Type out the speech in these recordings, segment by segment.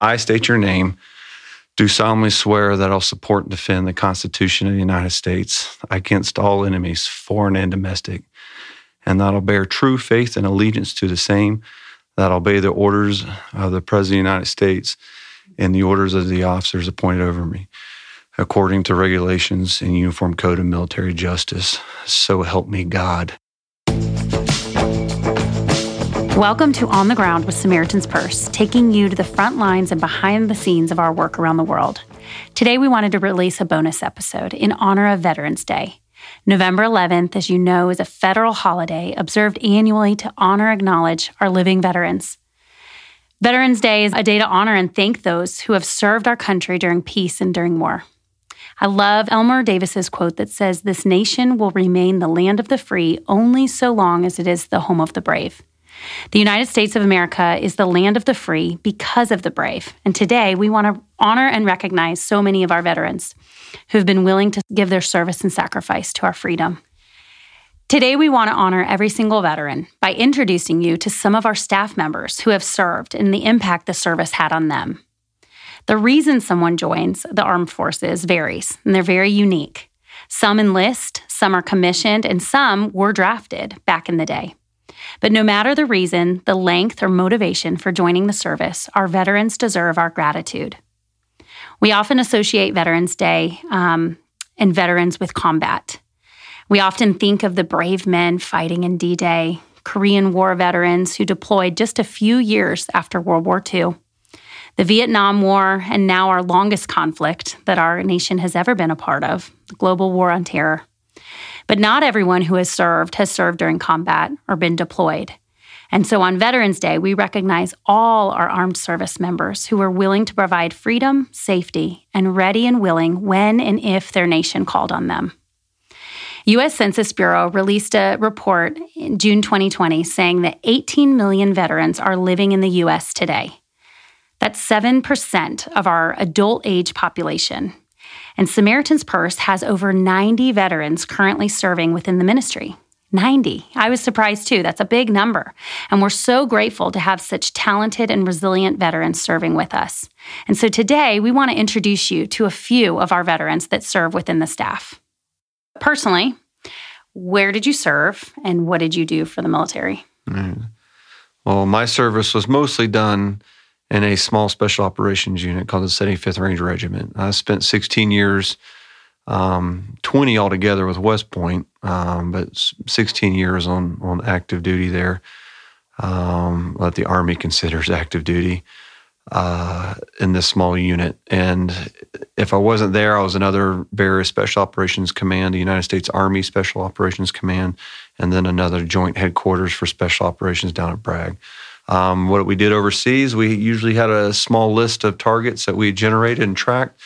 I state your name, do solemnly swear that I'll support and defend the Constitution of the United States against all enemies, foreign and domestic, and that I'll bear true faith and allegiance to the same, that I'll obey the orders of the President of the United States and the orders of the officers appointed over me, according to regulations and Uniform Code of Military Justice. So help me God. Welcome to On the Ground with Samaritan's Purse, taking you to the front lines and behind the scenes of our work around the world. Today, we wanted to release a bonus episode in honor of Veterans Day. November 11th, as you know, is a federal holiday observed annually to honor and acknowledge our living veterans. Veterans Day is a day to honor and thank those who have served our country during peace and during war. I love Elmer Davis's quote that says, This nation will remain the land of the free only so long as it is the home of the brave. The United States of America is the land of the free because of the brave. And today we want to honor and recognize so many of our veterans who have been willing to give their service and sacrifice to our freedom. Today, we want to honor every single veteran by introducing you to some of our staff members who have served and the impact the service had on them. The reason someone joins the armed forces varies, and they're very unique. Some enlist, some are commissioned, and some were drafted back in the day. But no matter the reason, the length, or motivation for joining the service, our veterans deserve our gratitude. We often associate Veterans Day um, and veterans with combat. We often think of the brave men fighting in D Day, Korean War veterans who deployed just a few years after World War II, the Vietnam War, and now our longest conflict that our nation has ever been a part of, the global war on terror. But not everyone who has served has served during combat or been deployed. And so on Veterans Day, we recognize all our armed service members who are willing to provide freedom, safety, and ready and willing when and if their nation called on them. US Census Bureau released a report in June 2020 saying that 18 million veterans are living in the US today. That's 7% of our adult age population. And Samaritan's Purse has over 90 veterans currently serving within the ministry. 90. I was surprised too. That's a big number. And we're so grateful to have such talented and resilient veterans serving with us. And so today we want to introduce you to a few of our veterans that serve within the staff. Personally, where did you serve and what did you do for the military? Well, my service was mostly done in a small special operations unit called the 75th Ranger Regiment. I spent 16 years, um, 20 altogether with West Point, um, but 16 years on, on active duty there. Um, what the Army considers active duty uh, in this small unit. And if I wasn't there, I was another various Special Operations Command, the United States Army Special Operations Command, and then another joint headquarters for Special Operations down at Bragg. Um, what we did overseas, we usually had a small list of targets that we generated and tracked.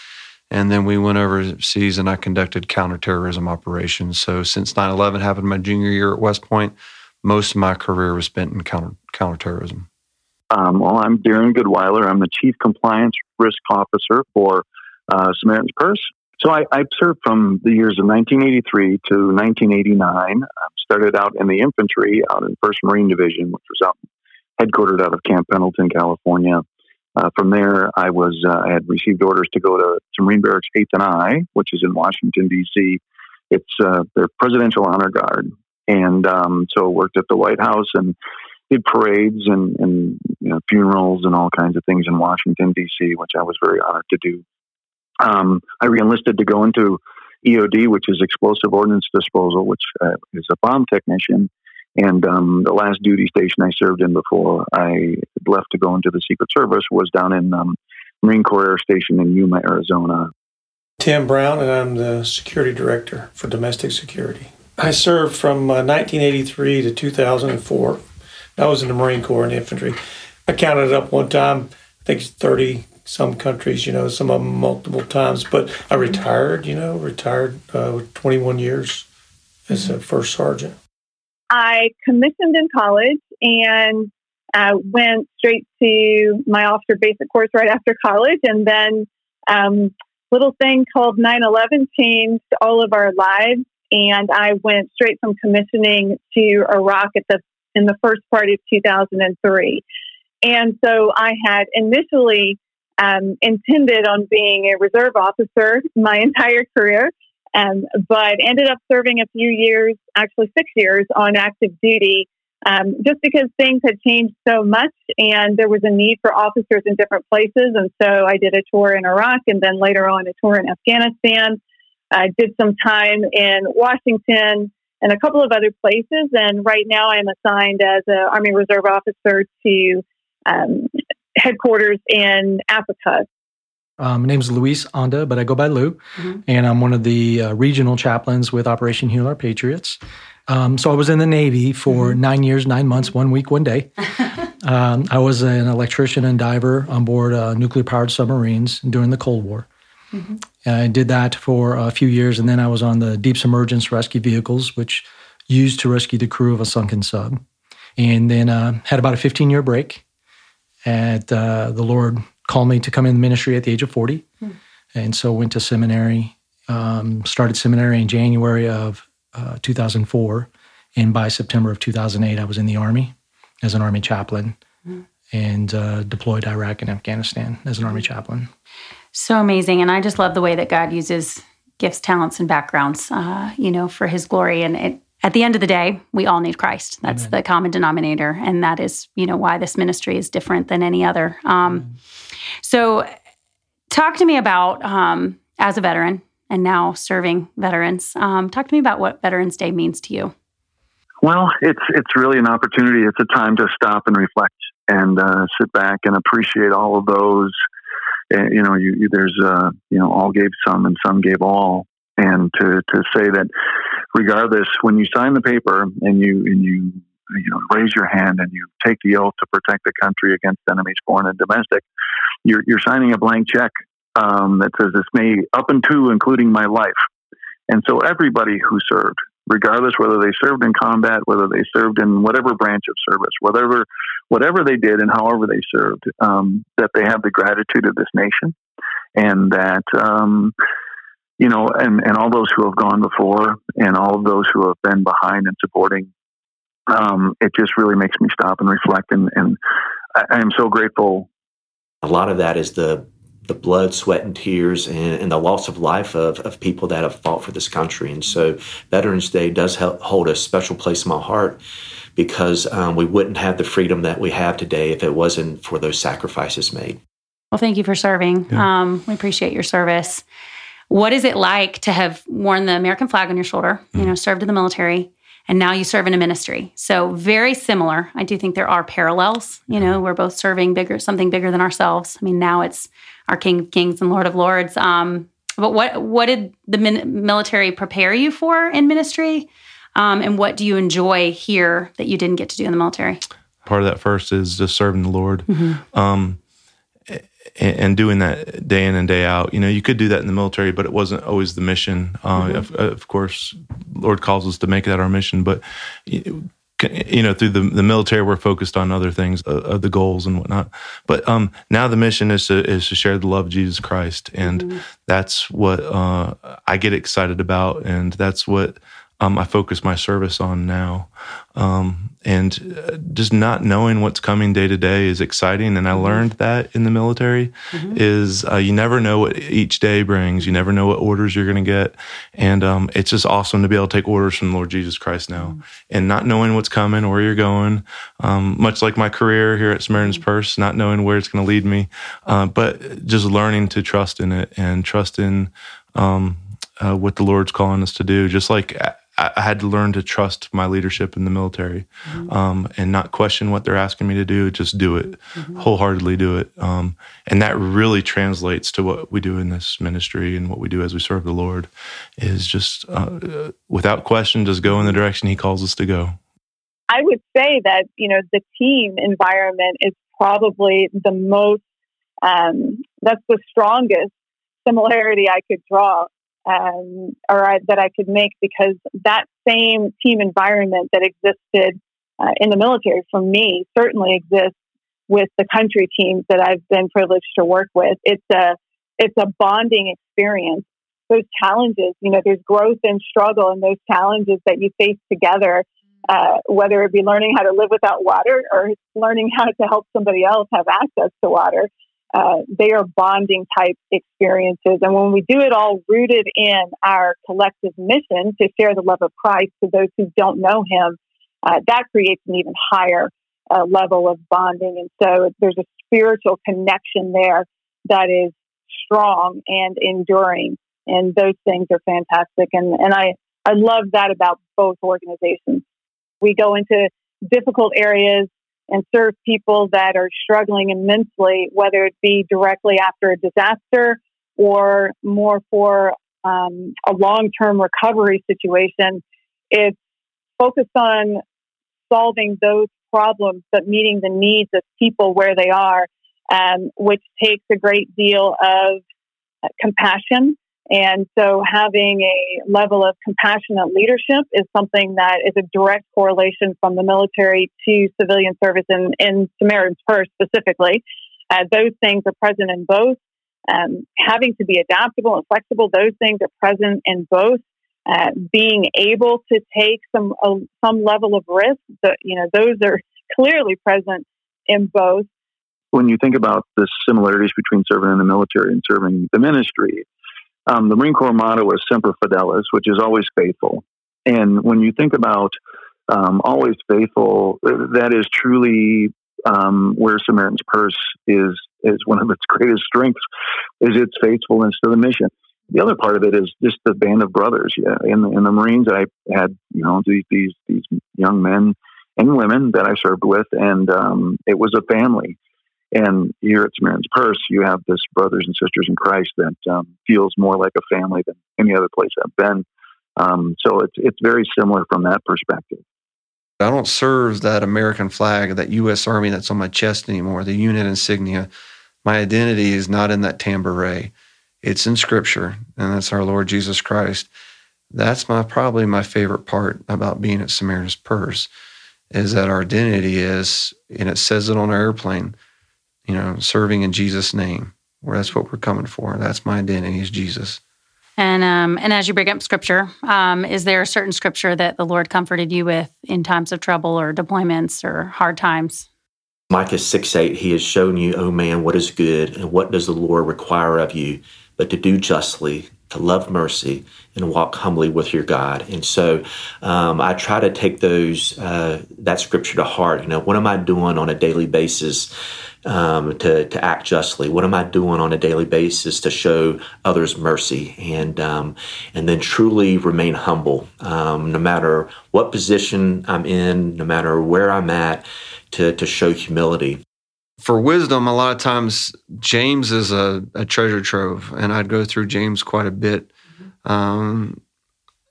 And then we went overseas and I conducted counterterrorism operations. So since 9 11 happened my junior year at West Point, most of my career was spent in counter, counterterrorism. Um, well, I'm Darren Goodweiler. I'm the Chief Compliance Risk Officer for uh, Samaritan's Purse. So I, I, served from the years of 1983 to 1989. I started out in the infantry out in 1st Marine Division, which was out headquartered out of Camp Pendleton, California. Uh, from there, I was uh, I had received orders to go to, to Marine Barracks Eighth and I, which is in Washington D.C. It's uh, their Presidential Honor Guard, and um, so worked at the White House and did parades and, and you know, funerals and all kinds of things in Washington D.C., which I was very honored to do. Um, I reenlisted to go into EOD, which is Explosive Ordnance Disposal, which uh, is a bomb technician and um, the last duty station I served in before I left to go into the Secret Service was down in um, Marine Corps Air Station in Yuma, Arizona. Tim Brown, and I'm the security director for domestic security. I served from uh, 1983 to 2004. I was in the Marine Corps and infantry. I counted it up one time. I think it's 30 some countries, you know, some of them multiple times. But I retired, you know, retired uh, with 21 years as a first sergeant. I commissioned in college and uh, went straight to my officer basic course right after college. And then um, little thing called 9-11 changed all of our lives. And I went straight from commissioning to Iraq at the in the first part of 2003. And so I had initially um, intended on being a reserve officer my entire career, um, but ended up serving a few years, actually six years, on active duty. Um, just because things had changed so much and there was a need for officers in different places. And so I did a tour in Iraq and then later on a tour in Afghanistan. I did some time in Washington and a couple of other places. And right now I'm assigned as an Army Reserve officer to um, headquarters in Africa. Um, my name is Luis Anda, but I go by Lou, mm-hmm. and I'm one of the uh, regional chaplains with Operation Heal Our Patriots. Um, so I was in the Navy for mm-hmm. nine years, nine months, one week, one day. um, I was an electrician and diver on board uh, nuclear powered submarines during the Cold War. Mm-hmm. I did that for a few years, and then I was on the deep submergence rescue vehicles, which used to rescue the crew of a sunken sub. And then uh, had about a 15 year break. at uh, the Lord called me to come in the ministry at the age of 40. Hmm. And so went to seminary, um, started seminary in January of uh, 2004. And by September of 2008, I was in the Army as an Army chaplain hmm. and uh, deployed Iraq and Afghanistan as an Army chaplain. So amazing. And I just love the way that God uses gifts, talents, and backgrounds, uh, you know, for his glory. And it, at the end of the day, we all need Christ. That's Amen. the common denominator. And that is, you know, why this ministry is different than any other. Um, so, talk to me about um, as a veteran and now serving veterans. Um, talk to me about what Veterans Day means to you. Well, it's it's really an opportunity. It's a time to stop and reflect and uh, sit back and appreciate all of those. Uh, you know, you, you there's uh, you know all gave some and some gave all, and to to say that regardless, when you sign the paper and you and you you know raise your hand and you take the oath to protect the country against enemies foreign and domestic, you're, you're signing a blank check um, that says this may up until including my life. And so everybody who served, regardless whether they served in combat, whether they served in whatever branch of service, whatever whatever they did and however they served, um, that they have the gratitude of this nation, and that um, you know, and and all those who have gone before, and all of those who have been behind and supporting. Um, it just really makes me stop and reflect, and, and I, I am so grateful a lot of that is the the blood, sweat, and tears, and, and, the loss of life of, of people that have fought for this country. And so, Veterans Day does help, hold a special place in my heart because um, we wouldn't have the freedom that we have today if it wasn't for those sacrifices made. Well, thank you for serving. Yeah. Um, we appreciate your service. What is it like to have worn the American flag on your shoulder? Mm. You know, served in the military, and now you serve in a ministry. So very similar. I do think there are parallels. You know, we're both serving bigger, something bigger than ourselves. I mean, now it's our King of Kings and Lord of Lords. Um, but what what did the min- military prepare you for in ministry? Um, and what do you enjoy here that you didn't get to do in the military? Part of that first is just serving the Lord. Mm-hmm. Um, and, doing that day in and day out. You know, you could do that in the military, but it wasn't always the mission. Uh, mm-hmm. of, of, course, Lord calls us to make that our mission, but you know, through the, the military, we're focused on other things, uh, of the goals and whatnot. But um, now the mission is to is to share the love of Jesus Christ, and mm-hmm. that's what uh, I get excited about, and that's what um, I focus my service on now. Um, and uh, just not knowing what's coming day to day is exciting. And I mm-hmm. learned that in the military mm-hmm. is uh, you never know what each day brings. You never know what orders you're going to get. And um, it's just awesome to be able to take orders from the Lord Jesus Christ now mm-hmm. and not knowing what's coming, or where you're going. Um, much like my career here at Samaritan's mm-hmm. Purse, not knowing where it's going to lead me, uh, but just learning to trust in it and trust in um, uh, what the Lord's calling us to do. Just like I had to learn to trust my leadership in the military mm-hmm. um, and not question what they're asking me to do, just do it, mm-hmm. wholeheartedly do it. Um, and that really translates to what we do in this ministry and what we do as we serve the Lord is just uh, without question, just go in the direction He calls us to go. I would say that, you know, the team environment is probably the most, um, that's the strongest similarity I could draw um, or I, that I could make because that same team environment that existed uh, in the military for me certainly exists with the country teams that I've been privileged to work with. It's a it's a bonding experience. Those challenges, you know, there's growth and struggle, and those challenges that you face together, uh, whether it be learning how to live without water or learning how to help somebody else have access to water. Uh, they are bonding type experiences. And when we do it all rooted in our collective mission to share the love of Christ to those who don't know Him, uh, that creates an even higher uh, level of bonding. And so there's a spiritual connection there that is strong and enduring. And those things are fantastic. And, and I, I love that about both organizations. We go into difficult areas and serve people that are struggling immensely, whether it be directly after a disaster or more for um, a long term recovery situation. It's focused on solving those problems, but meeting the needs of people where they are, um, which takes a great deal of uh, compassion. And so having a level of compassionate leadership is something that is a direct correlation from the military to civilian service in, in Samaritan's Purse specifically. Uh, those things are present in both. Um, having to be adaptable and flexible, those things are present in both. Uh, being able to take some uh, some level of risk, you know, those are clearly present in both. When you think about the similarities between serving in the military and serving the ministry, um, the Marine Corps motto is Semper Fidelis, which is always faithful. And when you think about um, always faithful, that is truly um, where Samaritan's Purse is is one of its greatest strengths is its faithfulness to the mission. The other part of it is just the band of brothers. Yeah, in the, in the Marines, I had you know these these these young men and women that I served with, and um, it was a family. And here at Samaritan's Purse, you have this brothers and sisters in Christ that um, feels more like a family than any other place I've been. Um, so it's it's very similar from that perspective. I don't serve that American flag, that U.S. Army that's on my chest anymore, the unit insignia. My identity is not in that tan beret. It's in Scripture, and that's our Lord Jesus Christ. That's my probably my favorite part about being at Samaritan's Purse, is that our identity is, and it says it on our airplane, you know, serving in Jesus' name. Where that's what we're coming for. That's my identity is Jesus. And um, and as you bring up scripture, um, is there a certain scripture that the Lord comforted you with in times of trouble or deployments or hard times? Micah 6 8, He has shown you, O man, what is good, and what does the Lord require of you, but to do justly, to love mercy, and walk humbly with your God. And so um, I try to take those uh, that scripture to heart. You know, what am I doing on a daily basis um, to to act justly? What am I doing on a daily basis to show others mercy and um, and then truly remain humble, um, no matter what position I'm in, no matter where I'm at, to to show humility for wisdom, a lot of times James is a, a, treasure trove, and I'd go through James quite a bit um,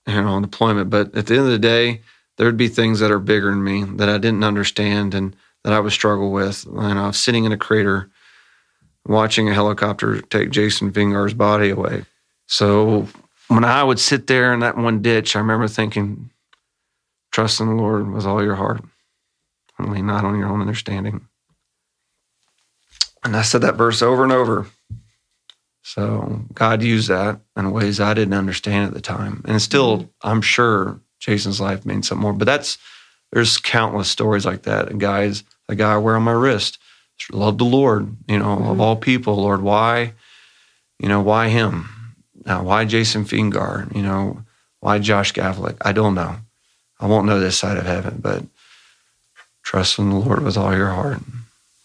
know, on deployment. But at the end of the day, there'd be things that are bigger than me that I didn't understand and that I would struggle with. And I was sitting in a crater watching a helicopter take Jason Fingar's body away. So when I would sit there in that one ditch, I remember thinking, trust in the Lord with all your heart, only not on your own understanding. And I said that verse over and over. So God used that in ways I didn't understand at the time. And still. I'm sure Jason's life means something more. But that's, there's countless stories like that. And guys, a guy wearing my wrist, love the Lord, you know, mm-hmm. of all people, Lord, why, you know, why him? Now, why Jason Fingar? You know, why Josh Gavlik? I don't know. I won't know this side of heaven, but trust in the Lord with all your heart.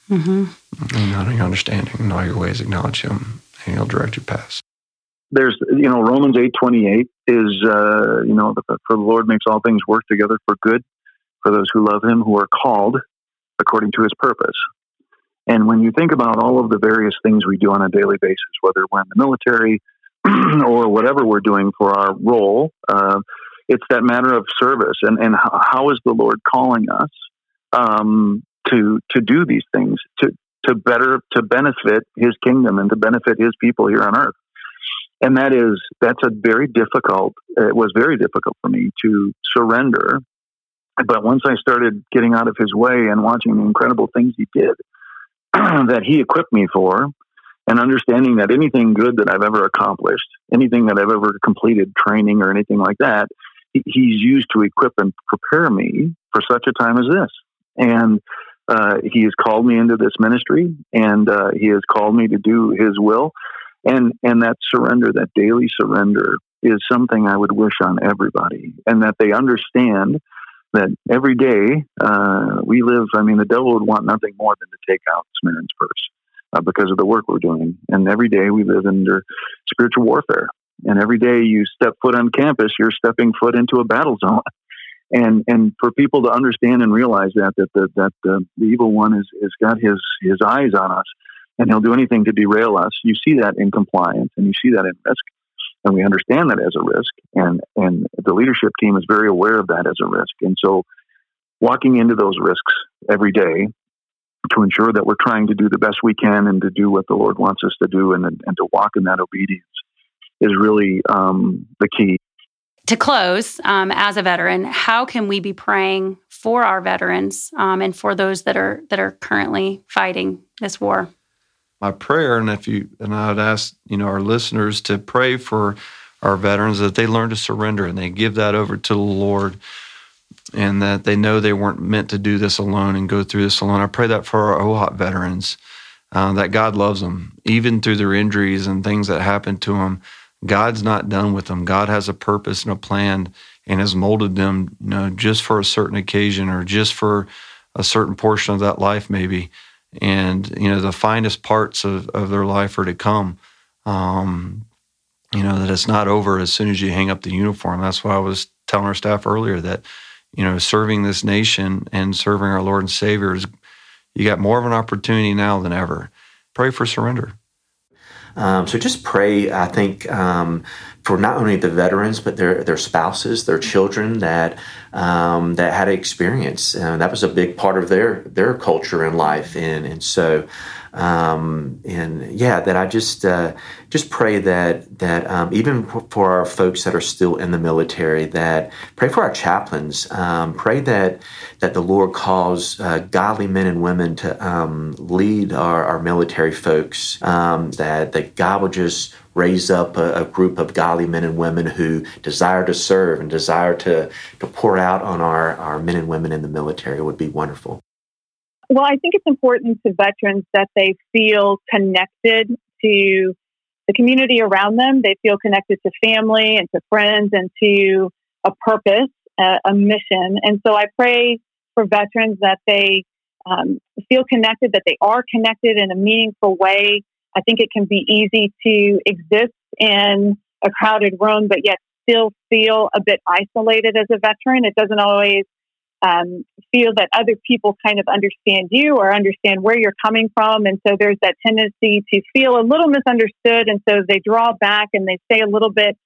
Mm-hmm. And not your understanding, in all your ways acknowledge him and he'll direct your paths. There's, you know, Romans eight twenty eight is, uh, you know, for the Lord makes all things work together for good for those who love Him, who are called according to His purpose. And when you think about all of the various things we do on a daily basis, whether we're in the military or whatever we're doing for our role, uh, it's that matter of service and, and how is the Lord calling us um, to to do these things, to to better to benefit his kingdom and to benefit his people here on earth and that is that's a very difficult it was very difficult for me to surrender but once i started getting out of his way and watching the incredible things he did that he equipped me for and understanding that anything good that i've ever accomplished anything that i've ever completed training or anything like that he's used to equip and prepare me for such a time as this and uh, He has called me into this ministry, and uh, He has called me to do His will. And and that surrender, that daily surrender, is something I would wish on everybody, and that they understand that every day uh, we live. I mean, the devil would want nothing more than to take out Samaritan's purse uh, because of the work we're doing, and every day we live under spiritual warfare. And every day you step foot on campus, you're stepping foot into a battle zone. And and for people to understand and realize that that the, that the, the evil one is has got his his eyes on us, and he'll do anything to derail us. You see that in compliance, and you see that in risk, and we understand that as a risk. And and the leadership team is very aware of that as a risk. And so, walking into those risks every day to ensure that we're trying to do the best we can and to do what the Lord wants us to do, and and to walk in that obedience is really um, the key. To close, um, as a veteran, how can we be praying for our veterans um, and for those that are that are currently fighting this war? My prayer, and if you and I'd ask you know our listeners to pray for our veterans that they learn to surrender and they give that over to the Lord and that they know they weren't meant to do this alone and go through this alone. I pray that for our OHOP veterans, uh, that God loves them, even through their injuries and things that happen to them. God's not done with them. God has a purpose and a plan and has molded them, you know, just for a certain occasion or just for a certain portion of that life, maybe. And, you know, the finest parts of, of their life are to come. Um, you know, that it's not over as soon as you hang up the uniform. That's why I was telling our staff earlier that, you know, serving this nation and serving our Lord and Savior is, you got more of an opportunity now than ever. Pray for surrender. Um, so just pray, I think, um, for not only the veterans but their their spouses, their children that um, that had experience. Uh, that was a big part of their their culture and life, and and so um, and yeah, that I just uh, just pray that that um, even for our folks that are still in the military, that pray for our chaplains. Um, pray that that the Lord calls uh, godly men and women to um, lead our, our military folks. Um, that that God will just raise up a, a, group of godly men and women who desire to serve and desire to to pour out on our our men and women in the military. It would be wonderful. Well, I think it's important to veterans that they feel connected to the community around them. They feel connected to family and to friends and to a purpose, a, a mission. And so I pray for veterans that they um, feel connected, that they are connected in a meaningful way. I think it can be easy to exist in a crowded room, but yet still feel a bit isolated as a veteran. It doesn't always um, feel that other people kind of understand you or understand where you're coming from. And so there's that tendency to feel a little misunderstood. And so they draw back and they stay a little bit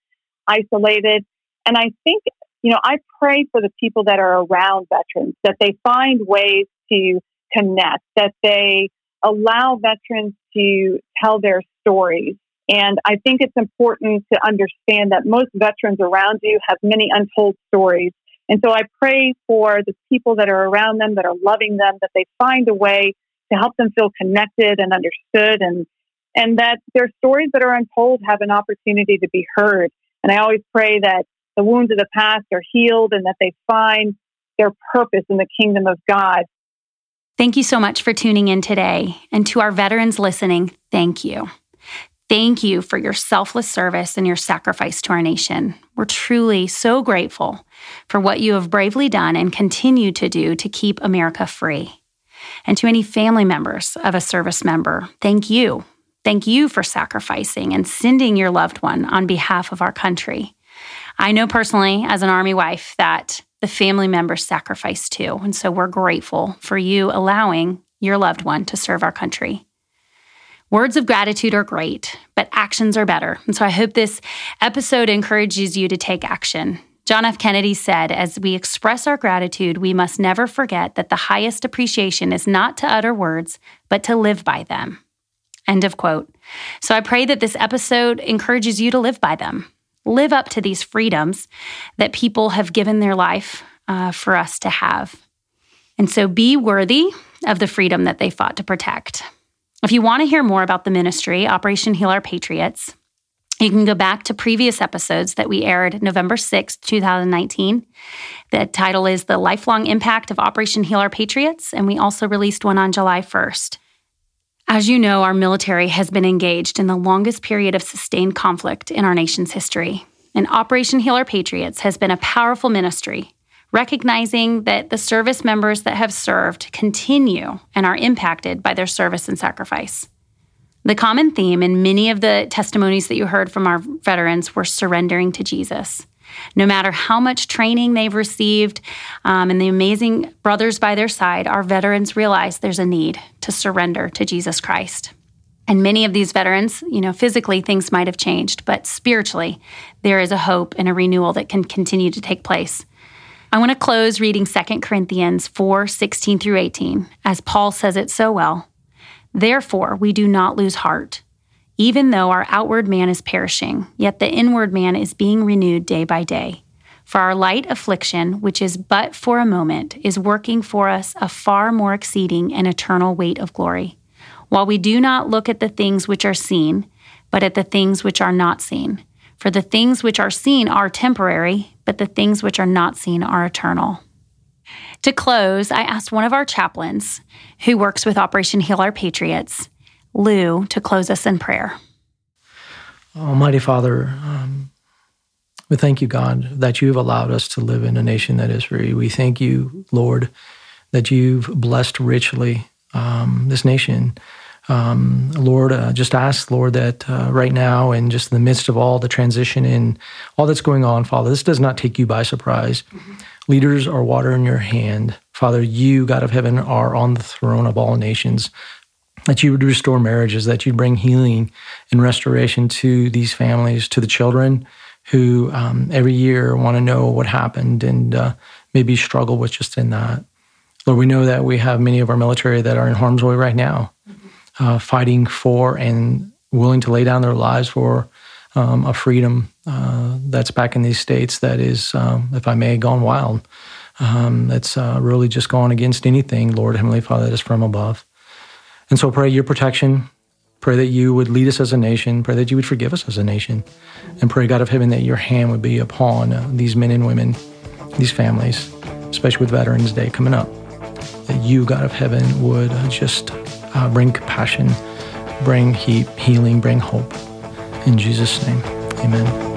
isolated. And I think, you know, I pray for the people that are around veterans that they find ways to connect, that they allow veterans to tell their stories. And I think it's important to understand that most veterans around you have many untold stories. And so I pray for the people that are around them, that are loving them, that they find a way to help them feel connected and understood and and that their stories that are untold have an opportunity to be heard. And I always pray that the wounds of the past are healed and that they find their purpose in the kingdom of God. Thank you so much for tuning in today. And to our veterans listening, thank you. Thank you for your selfless service and your sacrifice to our nation. We're truly so grateful for what you have bravely done and continue to do to keep America free. And to any family members of a service member, thank you. Thank you for sacrificing and sending your loved one on behalf of our country. I know personally, as an Army wife, that the family members sacrifice too. And so we're grateful for you allowing your loved one to serve our country. Words of gratitude are great, but actions are better. And so I hope this episode encourages you to take action. John F. Kennedy said, as we express our gratitude, we must never forget that the highest appreciation is not to utter words, but to live by them. End of quote. So I pray that this episode encourages you to live by them, live up to these freedoms that people have given their life uh, for us to have. And so be worthy of the freedom that they fought to protect. If you want to hear more about the ministry, Operation Heal Our Patriots, You can go back to previous episodes that we aired November 6th, 2019. The title is The Lifelong Impact of Operation Heal Our Patriots, and we also released one on July 1st. As you know, our military has been engaged in the longest period of sustained conflict in our nation's history. And Operation Heal Our Patriots has been a powerful ministry, recognizing that the service members that have served continue and are impacted by their service and sacrifice. The common theme in many of the testimonies that you heard from our veterans were surrendering to Jesus. No matter how much training they've received um, and the amazing brothers by their side, our veterans realize there's a need to surrender to Jesus Christ. And many of these veterans, you know, physically things might have changed, but spiritually, there is a hope and a renewal that can continue to take place. I want to close reading 2 Corinthians 4 16 through 18, as Paul says it so well. Therefore, we do not lose heart. Even though our outward man is perishing, yet the inward man is being renewed day by day. For our light affliction, which is but for a moment, is working for us a far more exceeding and eternal weight of glory. While we do not look at the things which are seen, but at the things which are not seen. For the things which are seen are temporary, but the things which are not seen are eternal. To close, I asked one of our chaplains who works with Operation Heal Our Patriots, Lou, to close us in prayer. Almighty Father, um, we thank you, God, that you've allowed us to live in a nation that is free. We thank you, Lord, that you've blessed richly um, this nation. Um, Lord, uh, just ask, Lord, that uh, right now, and just in the midst of all the transition and all that's going on, Father, this does not take you by surprise. Mm-hmm. Leaders are water in your hand. Father, you, God of heaven, are on the throne of all nations. That you would restore marriages, that you'd bring healing and restoration to these families, to the children who um, every year want to know what happened and uh, maybe struggle with just in that. Lord, we know that we have many of our military that are in harm's way right now. Uh, fighting for and willing to lay down their lives for um, a freedom uh, that's back in these states that is, um, if I may, gone wild. Um, that's uh, really just gone against anything, Lord Heavenly Father, that is from above. And so pray your protection. Pray that you would lead us as a nation. Pray that you would forgive us as a nation. And pray, God of heaven, that your hand would be upon uh, these men and women, these families, especially with Veterans Day coming up. That you, God of heaven, would uh, just uh, bring compassion, bring healing, bring hope. In Jesus' name, amen.